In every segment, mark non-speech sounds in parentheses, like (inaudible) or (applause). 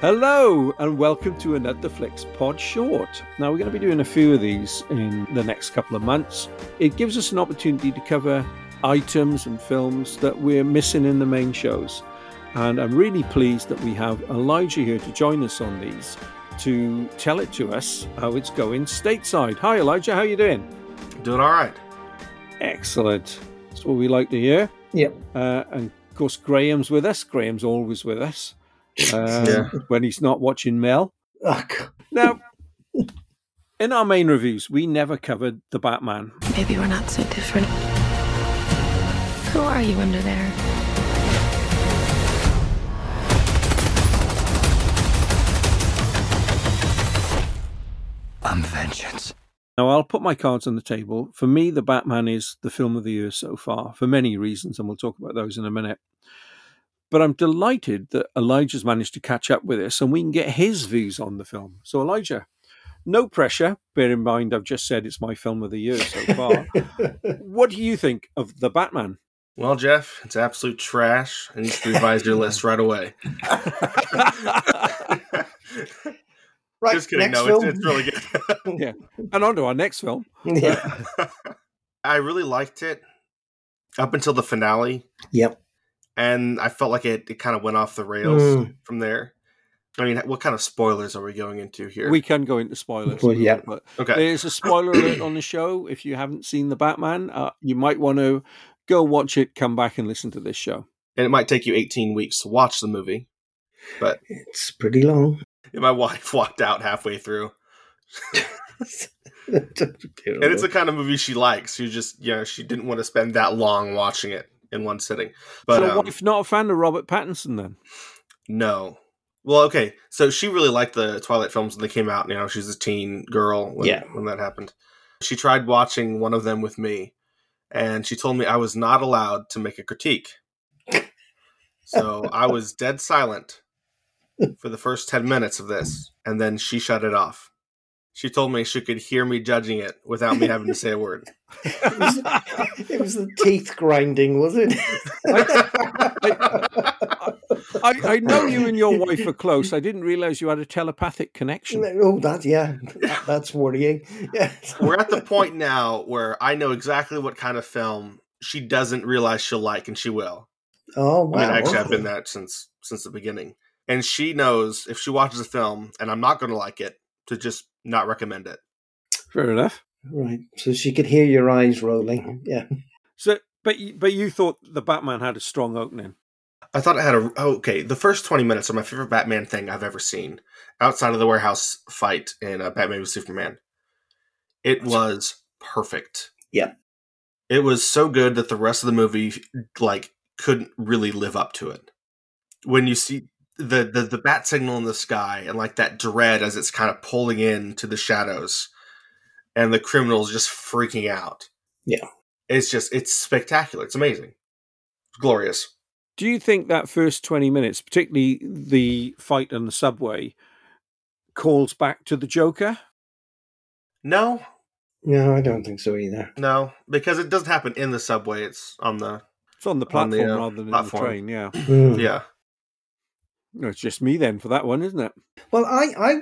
Hello, and welcome to another Flicks Pod Short. Now, we're going to be doing a few of these in the next couple of months. It gives us an opportunity to cover items and films that we're missing in the main shows. And I'm really pleased that we have Elijah here to join us on these to tell it to us how it's going stateside. Hi, Elijah. How you doing? Doing all right. Excellent. That's what we like to hear. Yep. Uh, and of course, Graham's with us. Graham's always with us um, Yeah. when he's not watching Mel. Oh, Now, in our main reviews, we never covered the Batman. Maybe we're not so different. Who are you under there? I'm vengeance. Now, I'll put my cards on the table. For me, the Batman is the film of the year so far, for many reasons, and we'll talk about those in a minute. But I'm delighted that Elijah's managed to catch up with us and we can get his views on the film. So, Elijah, no pressure. Bear in mind, I've just said it's my film of the year so (laughs) far. what do you think of the Batman? Well, Jeff, it's absolute trash. I need to revise your list right away. (laughs) Right, Just kidding. next No, film. it's, it's really good. (laughs) yeah. And on to our next film. yeah. I really liked it up until the finale, Yep. And I felt like it, it kind of went off the rails Mm. from there. I mean, what kind of spoilers are we going into here? We can go into spoilers. Well, yeah. But okay. There's a spoiler alert on the show. If you haven't seen the Batman, uh, you might want to go watch it, come back and listen to this show. And it might take you 18 weeks to watch the movie. But It's pretty long. my wife (laughs) walked out halfway through. (laughs) And it's the kind of movie she likes. She just, you know, she didn't want to spend that long watching it in one sitting. But so, um, if not a fan of Robert Pattinson then? No. Well, okay. So she really liked the Twilight films when they came out. You know, she's a teen girl when, Yeah. when that happened. She tried watching one of them with me, and she told me I was not allowed to make a critique. (laughs) So I was dead silent for the first 10 minutes of this, and then she shut it off. She told me she could hear me judging it without me having to say a word. it, was, (laughs) it was the teeth grinding, was it? (laughs) I, I know you and your wife are close. I didn't realize you had a telepathic connection. (laughs) oh, that yeah, that, that's worrying. Yeah. We're at the point now where I know exactly what kind of film she doesn't realize she'll like, and she will. Oh wow. I mean, actually, I've been that since since the beginning. And she knows if she watches a film and I'm not going to like it, to just not recommend it. Fair enough. Right. So she could hear your eyes rolling. Yeah. So, but you- but you thought the Batman had a strong opening. I thought it had a oh, okay. The first twenty minutes are my favorite Batman thing I've ever seen, outside of the warehouse fight in uh, Batman v Superman. It was perfect. Yeah. it was so good that the rest of the movie like couldn't really live up to it. When you see the the, the bat signal in the sky and like that dread as it's kind of pulling in to the shadows, and the criminals just freaking out. Yeah. it's just it's spectacular. It's amazing. It's glorious. Do you think that first 20 minutes, particularly the fight on the subway, calls back to the Joker? No, No, I don't think so either. no, because it doesn't happen in the subway. It's on the It's on the On the, platform uh, rather than platform. in the train, yeah. Mm. yeah. No, it's just me then for that one, isn't it? Well, I, I,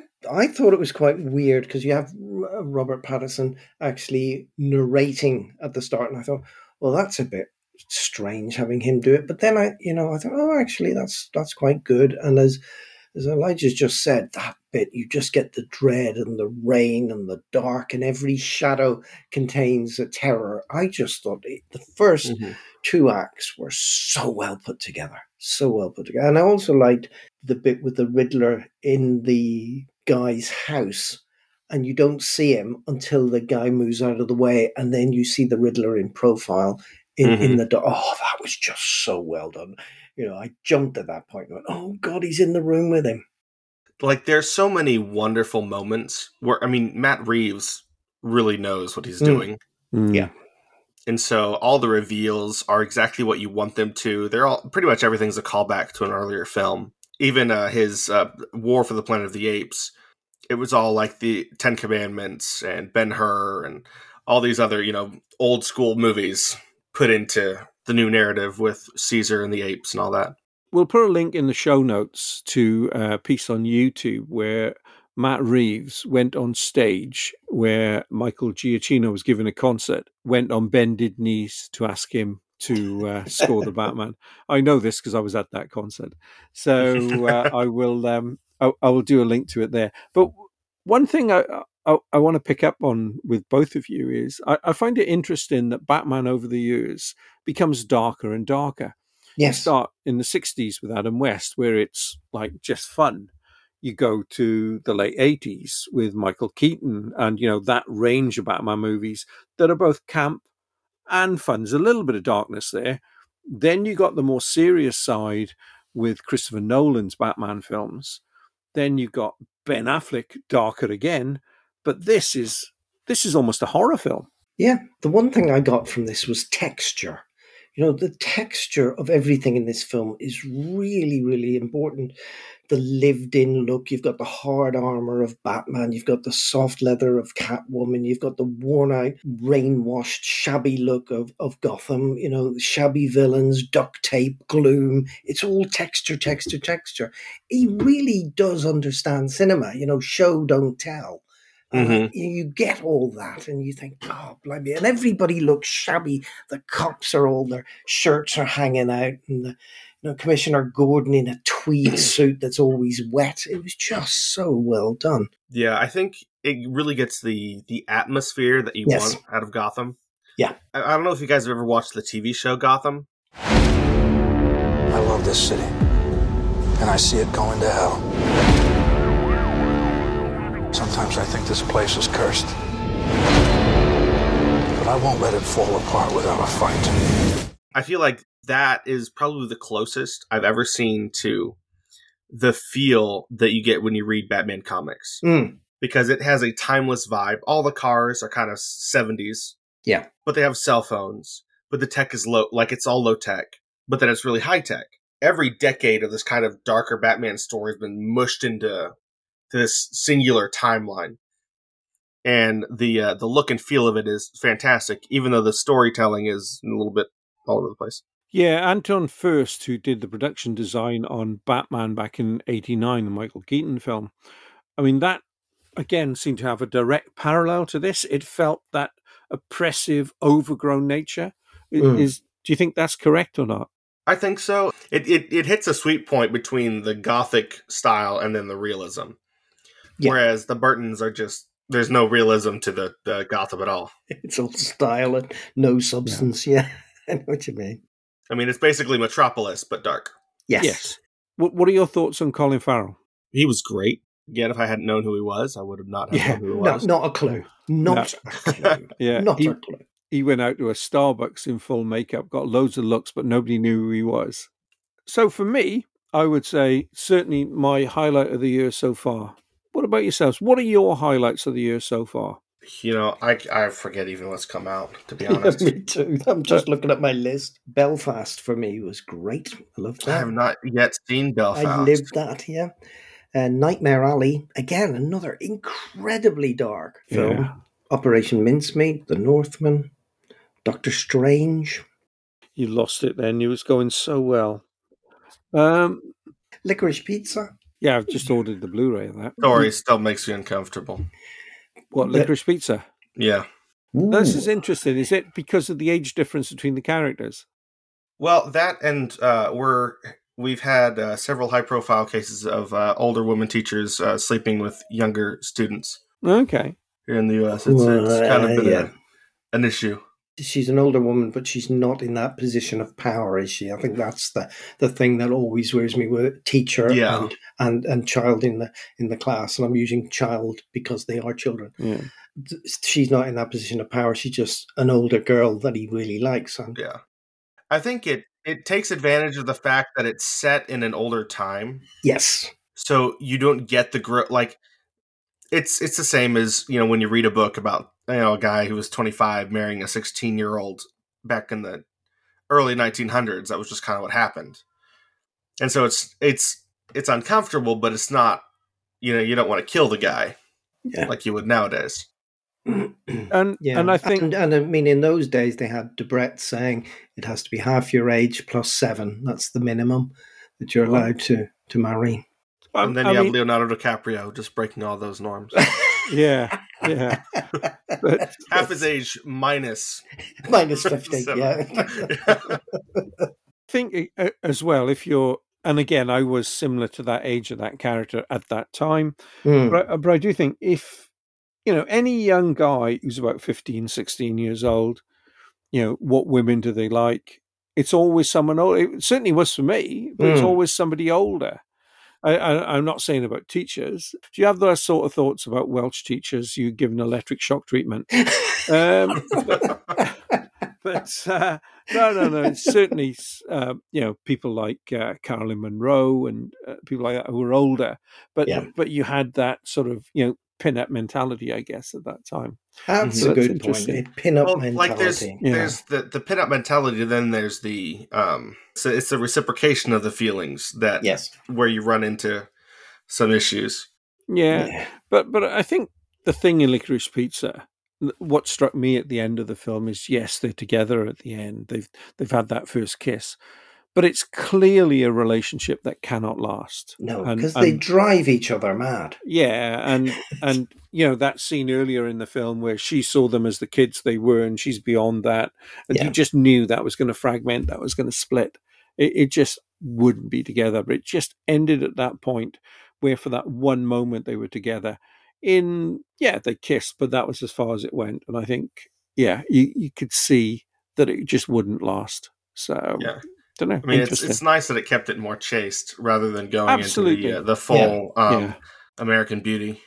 I thought it was quite weird because you have Robert Pattinson actually narrating at the start, and I thought, well, that's a bit strange having him do it. But then I, you know, I thought, oh, actually, that's that's quite good. And as as Elijah's just said, that bit you just get the dread and the rain and the dark, and every shadow contains a terror. I just thought it, the 1st Mhm. two acts were so well put together, so well put together. And I also liked the bit with the Riddler in the guy's house, and you don't see him until the guy moves out of the way, and then you see the Riddler in profile in, in the do- oh, that was just so well done. You know, I jumped at that point. and went, oh God, he's in the room with him. Like there's so many wonderful moments where I mean Matt Reeves really knows what he's Mm. doing. Yeah. And so all the reveals are exactly what you want them to. They're all pretty much everything's a callback to an earlier film. Even uh, his uh, War for the Planet of the Apes, it was all like the Ten Commandments and Ben Hur and all these other you know old school movies put into the new narrative with Caesar and the apes and all that. we'll put a link in the show notes to a piece on YouTube where Matt Reeves went on stage where Michael Giacchino was giving a concert, went on bended knees to ask him to uh, score the Batman. I know this because I was at that concert, so uh, (laughs) I will um, I, I, will do a link to it there. But one thing I I, I want to pick up on with both of you is I, I, find it interesting that Batman over the years becomes darker and darker. Yes. You start in the '60s with Adam West, where it's like just fun. You go to the late '80s with Michael Keaton, and you know that range of Batman movies that are both camp and fun. There's a little bit of darkness there. Then you got the more serious side with Christopher Nolan's Batman films. Then you got Ben Affleck, darker again. But this is this is almost a horror film. Yeah, the one thing I got from this was texture. You know, the texture of everything in this film is really, really important the lived in look. You've got the hard armor of Batman. You've got the soft leather of Catwoman. You've got the worn out, rain washed, shabby look of, of Gotham. You know, shabby villains, duct tape, gloom. It's all texture, texture, texture. He really does understand cinema. You know, show, don't tell. Mm-hmm. Uh, you get all that, and you think, "Oh, blimey!" And everybody looks shabby. The cops are all their shirts are hanging out, and the you know, Commissioner Gordon in a tweed (clears throat) suit that's always wet. It was just so well done. Yeah, I think it really gets the the atmosphere that you yes. want out of Gotham. Yeah. I, I don't know if you guys have ever watched the TV show Gotham. I love this city, and I see it going to hell. Sometimes I think this place is cursed. But I won't let it fall apart without a fight. I feel like that is probably the closest I've ever seen to the feel that you get when you read Batman comics. Mm. Because it has a timeless vibe. All the cars are kind of 70s. Yeah. But they have cell phones. But the tech is low, like it's all low tech. But then it's really high tech. Every decade of this kind of darker Batman story has been mushed into this singular timeline. And the uh, the look and feel of it is fantastic, even though the storytelling is a little bit all over the place. Yeah, Anton Furst, who did the production design on Batman back in '89, the Michael Keaton film. I mean, that again seemed to have a direct parallel to this. It felt that oppressive, overgrown nature. Mm. Is do you think that's correct or not? I think so. It, it it hits a sweet point between the gothic style and then the realism. Yeah. Whereas the Burtons are just there's no realism to the, the Gotham at all. It's all style and no substance. Yeah, yeah. (laughs) I know what you mean. I mean, it's basically Metropolis, but dark. Yes. Yes. What, what are your thoughts on Colin Farrell? He was great. Again, if I hadn't known who he was, I would have not yeah. known who he was. No, not a clue. Not no. a clue. (laughs) yeah. Not he, a clue. He went out to a Starbucks in full makeup, got loads of looks, but nobody knew who he was. So for me, I would say certainly my highlight of the year so far. What about yourselves? What are your highlights of the year so far? You know, I I forget even what's come out. To be honest, (laughs) yeah, me too. I'm just looking at my list. Belfast for me was great. I loved that. I have not yet seen Belfast. I lived that. Yeah. Uh, Nightmare Alley again, another incredibly dark film. Yeah. Operation Mincemeat, The Northman, Doctor Strange. You lost it then. You was going so well. Um, Licorice Pizza. Yeah, I've just ordered the Blu-ray of that. Story still makes you uncomfortable. What licorice pizza? Yeah. Ooh. This is interesting. Is it because of the age difference between the characters? Well, that and uh, we're we've had uh, several high-profile cases of uh, older women teachers uh, sleeping with younger students. Okay. Here in the U.S., it's, it's kind of been yeah. a, an issue she's an older woman, but she's not in that position of power, is she? I think that's the the thing that always worries me with teacher yeah. and, and and child in the in the class, and I'm using child because they are children. Yeah. She's not in that position of power. She's just an older girl that he really likes. And yeah, I think it it takes advantage of the fact that it's set in an older time. Yes. So you don't get the growth like it's it's the same as you know when you read a book about you know a guy who was 25 marrying a 16 year old back in the early 1900s that was just kind of what happened and so it's it's it's uncomfortable but it's not you know you don't want to kill the guy yeah. like you would nowadays (clears throat) and yeah. and I think and, and, I mean in those days they had Debrett saying it has to be half your age plus seven. That's the minimum. that you're allowed to to marry. and then I you have Leonardo DiCaprio just breaking all those norms. (laughs) yeah, yeah. (laughs) But Half his age minus. (laughs) Minus 50, Seven. yeah. (laughs) think uh, as well if you're and again i was similar to that age of that character at that time Hmm. but, I- but i do think if you know any young guy who's about 15 16 years old you know what women do they like it's always someone old it certainly was for me but it's Mm. always somebody older I, I, i'm not saying about teachers do you have those sort of thoughts about welsh teachers you give an electric shock treatment um, (laughs) but uh, no, no, no. It's certainly uh, you know people like uh, Caroline Munro and uh, people like that who were older, but Yeah. but you had that sort of you know pin-up mentality, I guess, at that time. That's So a that's good point. interesting. Pin-up well, mentality. like there's Yeah. there's the the pinup mentality. Then there's the um. So it's the reciprocation of the feelings that yes. where you run into some issues. Yeah, but but I think the thing in Licorice Pizza, what struck me at the end of the film is yes, they're together at the end. They've they've had that first kiss, but it's clearly a relationship that cannot last. No, because they and- drive each other mad. Yeah, and (laughs) and you know that scene earlier in the film where she saw them as the kids they were, and she's beyond that, and Yeah. you just knew that was going to fragment, that was going to split. It, it just wouldn't be together, but it just ended at that point where for that one moment they were together. In yeah, they kissed, but that was as far as it went, and I think yeah, you you could see that it just wouldn't last. So Yeah. Don't know. I mean, it's it's nice that it kept it more chaste rather than going Absolutely. into the, uh, the full um, Yeah. American Beauty.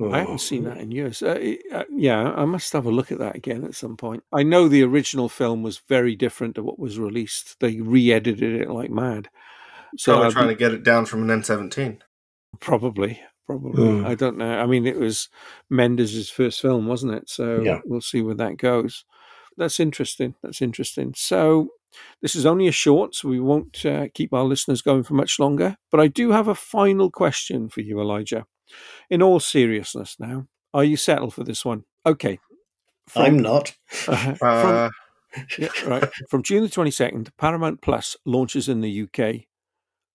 I haven't seen that in years. Uh, it- uh, yeah, I must have a look at that again at some point. I know the original film was very different to what was released. They re-edited it like mad. So Probably I'd trying to get it down from an N17. probably, probably. Hmm. I don't know. I mean, it was Mendes' first film, wasn't it? So Yeah. we'll see where that goes. That's interesting. That's interesting. So this is only a short, so we won't uh, keep our listeners going for much longer. But I do have a final question for you, Elijah. In all seriousness, now, are you settled for this one? Okay. From- I'm not. (laughs) uh, from, Uh, (laughs) yeah, right. From June the 22nd, Paramount Plus launches in the UK.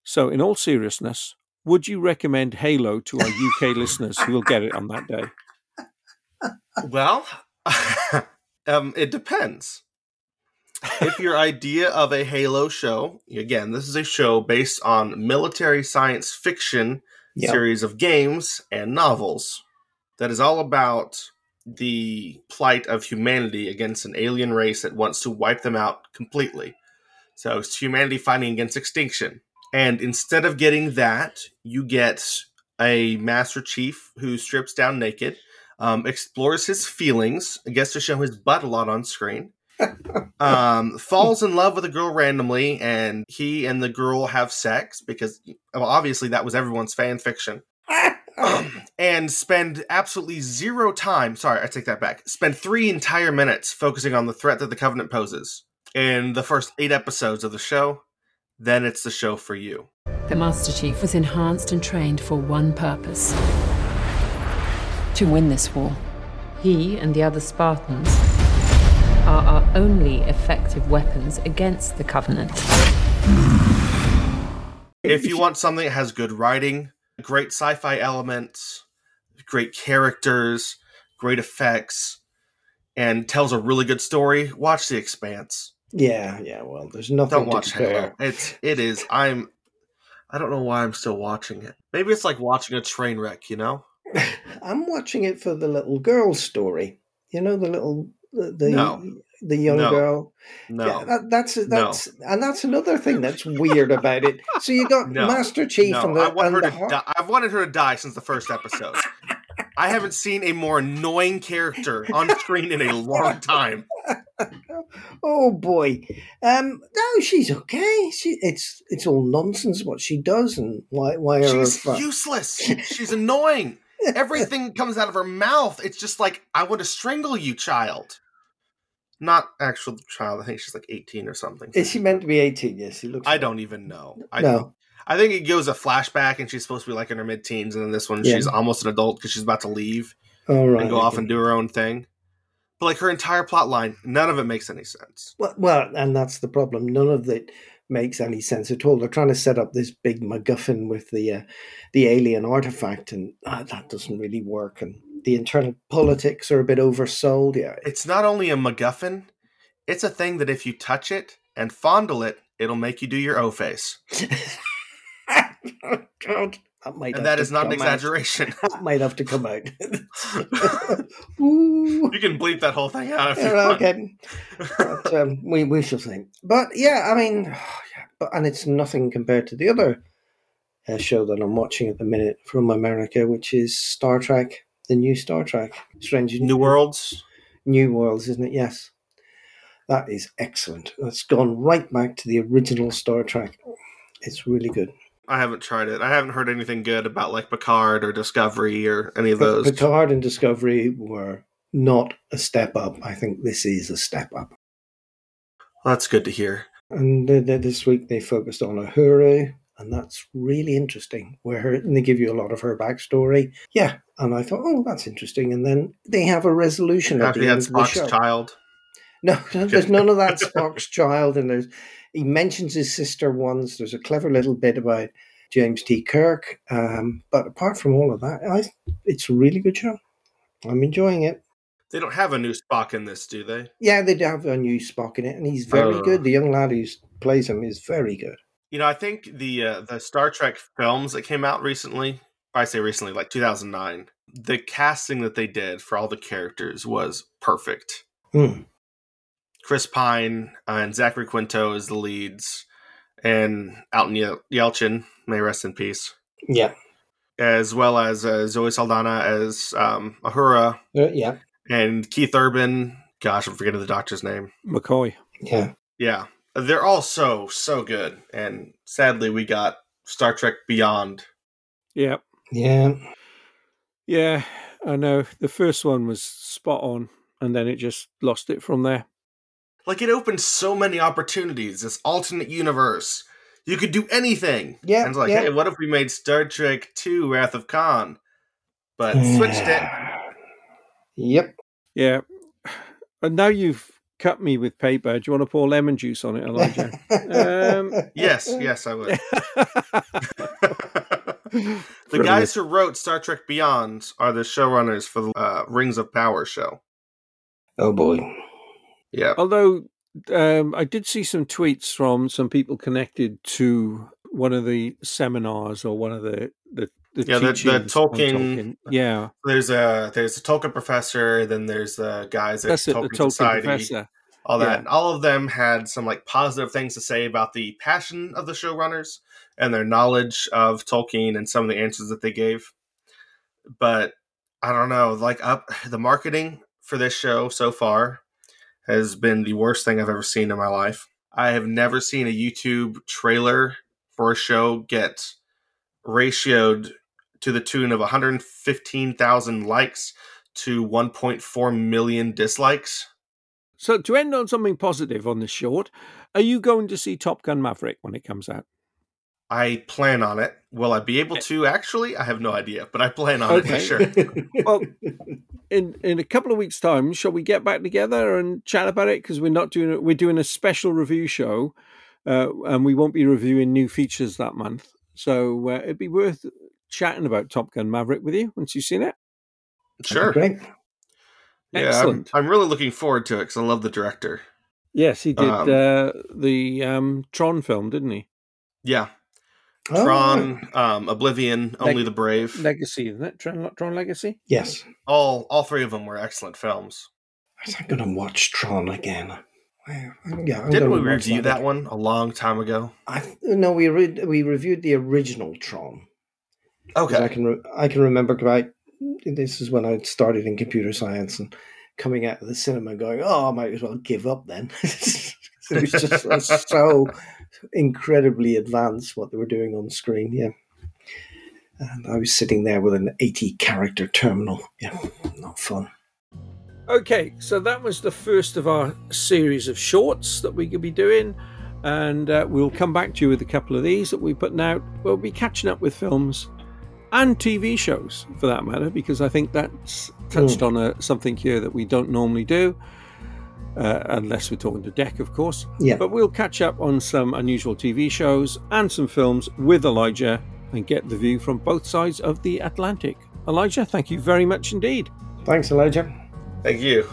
So, in all seriousness, would you recommend Halo to our UK listeners who will get it on that day? well, (laughs) um, it depends. if your idea of a Halo show, again, this is a show based on military science fiction Yeah. series of games and novels that is all about the plight of humanity against an alien race that wants to wipe them out completely. So it's humanity fighting against extinction. And instead of getting that, you get a Master Chief who strips down naked, um, explores his feelings, gets to show his butt a lot on screen, (laughs) um, falls in love with a girl randomly, and he and the girl have sex because, well, obviously, that was everyone's fan fiction. (coughs) and spend absolutely zero time. Sorry, I take that back. Spend three entire minutes focusing on the threat that the Covenant poses in the first eight episodes of the show. Then it's the show for you. The Master Chief was enhanced and trained for one purpose to win this war. He and the other Spartans are our only effective weapons against the Covenant. If you want something that has good writing, great sci fi elements, great characters, great effects, and tells a really good story, watch The Expanse. Yeah, yeah. Well, there's nothing Don't to watch Halo. compare. It's it is. I'm. I don't know why I'm still watching it. Maybe it's like watching a train wreck. You know. (laughs) I'm watching it for the little girl story. You know, the little the the, No. the young No. girl. No. Yeah, that, that's that's and that's another thing that's weird about it. So you got (laughs) No. Master Chief no. and the, I want and her to die. I've wanted her to die since the first episode. I haven't seen a more annoying character on screen in a long time. (laughs) Oh boy. Um no, she's okay. She it's it's all nonsense what she does and why why are her She's fa- useless. She's annoying. (laughs) Everything comes out of her mouth. It's just like I want to strangle you, child. Not actual child. I think she's like eighteen or something. Is she meant to be 18? Yes, she looks I don't even know. I No. I think it goes a flashback, and she's supposed to be like in her mid teens, and then this one Yeah. she's almost an adult because she's about to leave All right. and go off and do her own thing. But like her entire plot line, none of it makes any sense. Well, well, and that's the problem. None of it makes any sense at all. They're trying to set up this big MacGuffin with the uh, the alien artifact, and uh, that doesn't really work. And the internal politics are a bit oversold. Yeah, It's not only a MacGuffin, it's a thing that if you touch it and fondle it, it'll make you do your O face. (laughs) God, that might And that is not an come out. exaggeration. That might have to come out. (laughs) can bleep that whole thing out Yeah, okay. But, um, (laughs) we we shall see. But yeah, I mean, (sighs) yeah, but and it's nothing compared to the other uh, show that I'm watching at the minute from America, which is Star Trek, the new Star Trek, Strange New Worlds. New Worlds, isn't it? Yes, that is excellent. It's gone right back to the original Star Trek. It's really good. I haven't tried it. I haven't heard anything good about like Picard or Discovery or any of those. Picard and Discovery were not a step up. I think this is a step up. That's good to hear. And th- th- this week they focused on Uhura, and that's really interesting. Where her, and they give you a lot of her backstory. Yeah, and I thought, oh, that's interesting. And then they have a resolution at After the end had of the show. child. No, (laughs) there's none of that (laughs) Spock's child, and there's he mentions his sister once. There's a clever little bit about James T. Kirk, um, but apart from all of that, I, it's a really good show. I'm enjoying it. They don't have a new Spock in this, do they? Yeah, they do have a new Spock in it, and he's very Oh. good. The young lad who plays him is very good. You know, I think the uh, the Star Trek films that came out recently, I say recently, like 2009, the casting that they did for all the characters was perfect. Hmm. Chris Pine and Zachary Quinto as the leads, and Anton Yel- Yelchin, may rest in peace, Yeah, as well as uh, Zoe Saldana as um, Uhura, Uh, yeah, and Keith Urban. Gosh, I'm forgetting the doctor's name. McCoy. yeah. Yeah, they're all so so good, and sadly, we got Star Trek Beyond. Yeah. Yeah, Yeah, I know. The first one was spot on, and then it just lost it from there. Like it opened so many opportunities. This alternate universe, you could do anything. Yeah, and it's like, yeah. hey, what if we made Star Trek Two: Wrath of Khan, but switched it? Yep. Yeah. And now you've cut me with paper. Do you want to pour lemon juice on it, Elijah? Um, (laughs) Yes, yes, I would. (laughs) the Brilliant. guys who wrote Star Trek Beyond are the showrunners for the uh, Rings of Power show. Oh boy. Yeah, Although um, I did see some tweets from some people connected to one of the seminars or one of the the, the Yeah, the- the teachings on Tolkien- Yeah, there's a there's a Tolkien professor, then there's the guys at that's it. The Tolkien, Tolkien Society. professor. all that. Yeah. And all of them had some like positive things to say about the passion of the showrunners and their knowledge of Tolkien and some of the answers that they gave. But I don't know, like up the marketing for this show so far has been the worst thing I've ever seen in my life. I have never seen a YouTube trailer for a show get ratioed to the tune of 115,000 likes to 1.4 million dislikes. So to end on something positive on this short, are you going to see Top Gun Maverick when it comes out? I plan on it. Will I be able to? Actually, I have no idea, but I plan on it for sure. (laughs) Well, in in a couple of weeks' time, shall we get back together and chat about it? Because we're not doing it. We're doing a special review show, uh, and we won't be reviewing new features that month. So uh, it'd be worth chatting about Top Gun Maverick with you once you've seen it. Sure. Great. Yeah, I'm, Excellent. I'm really looking forward to it because I love the director. Yes, he did Um, uh, the um, Tron film, didn't he? Yeah, Oh, Tron, um, Oblivion, Only the Brave. Legacy, isn't it? Tron, Tron Legacy. Yes. all all three of them were excellent films. I'm going to watch Tron again. Yeah, I'm Didn't we gonna review that one a long time ago? I, no, we re- we reviewed the original Tron. 'Cause I Okay. can re- I can remember about this is when I started in computer science and coming out of the cinema going, oh, I might as well give up then. (laughs) it was just uh, so incredibly advanced what they were doing on screen. Yeah. And I was sitting there with an 80 character terminal. Yeah, not fun. Okay, so that was the first of our series of shorts that we could be doing, and uh, we'll come back to you with a couple of these that we're putting out. We'll be catching up with films and TV shows, for that matter, because I think that's touched on a, something here that we don't normally do. uh, unless we're talking to Deck, of course. Yeah. But we'll catch up on some unusual TV shows and some films with Elijah and get the view from both sides of the Atlantic. Elijah, thank you very much indeed. Thanks, Elijah. Thank you.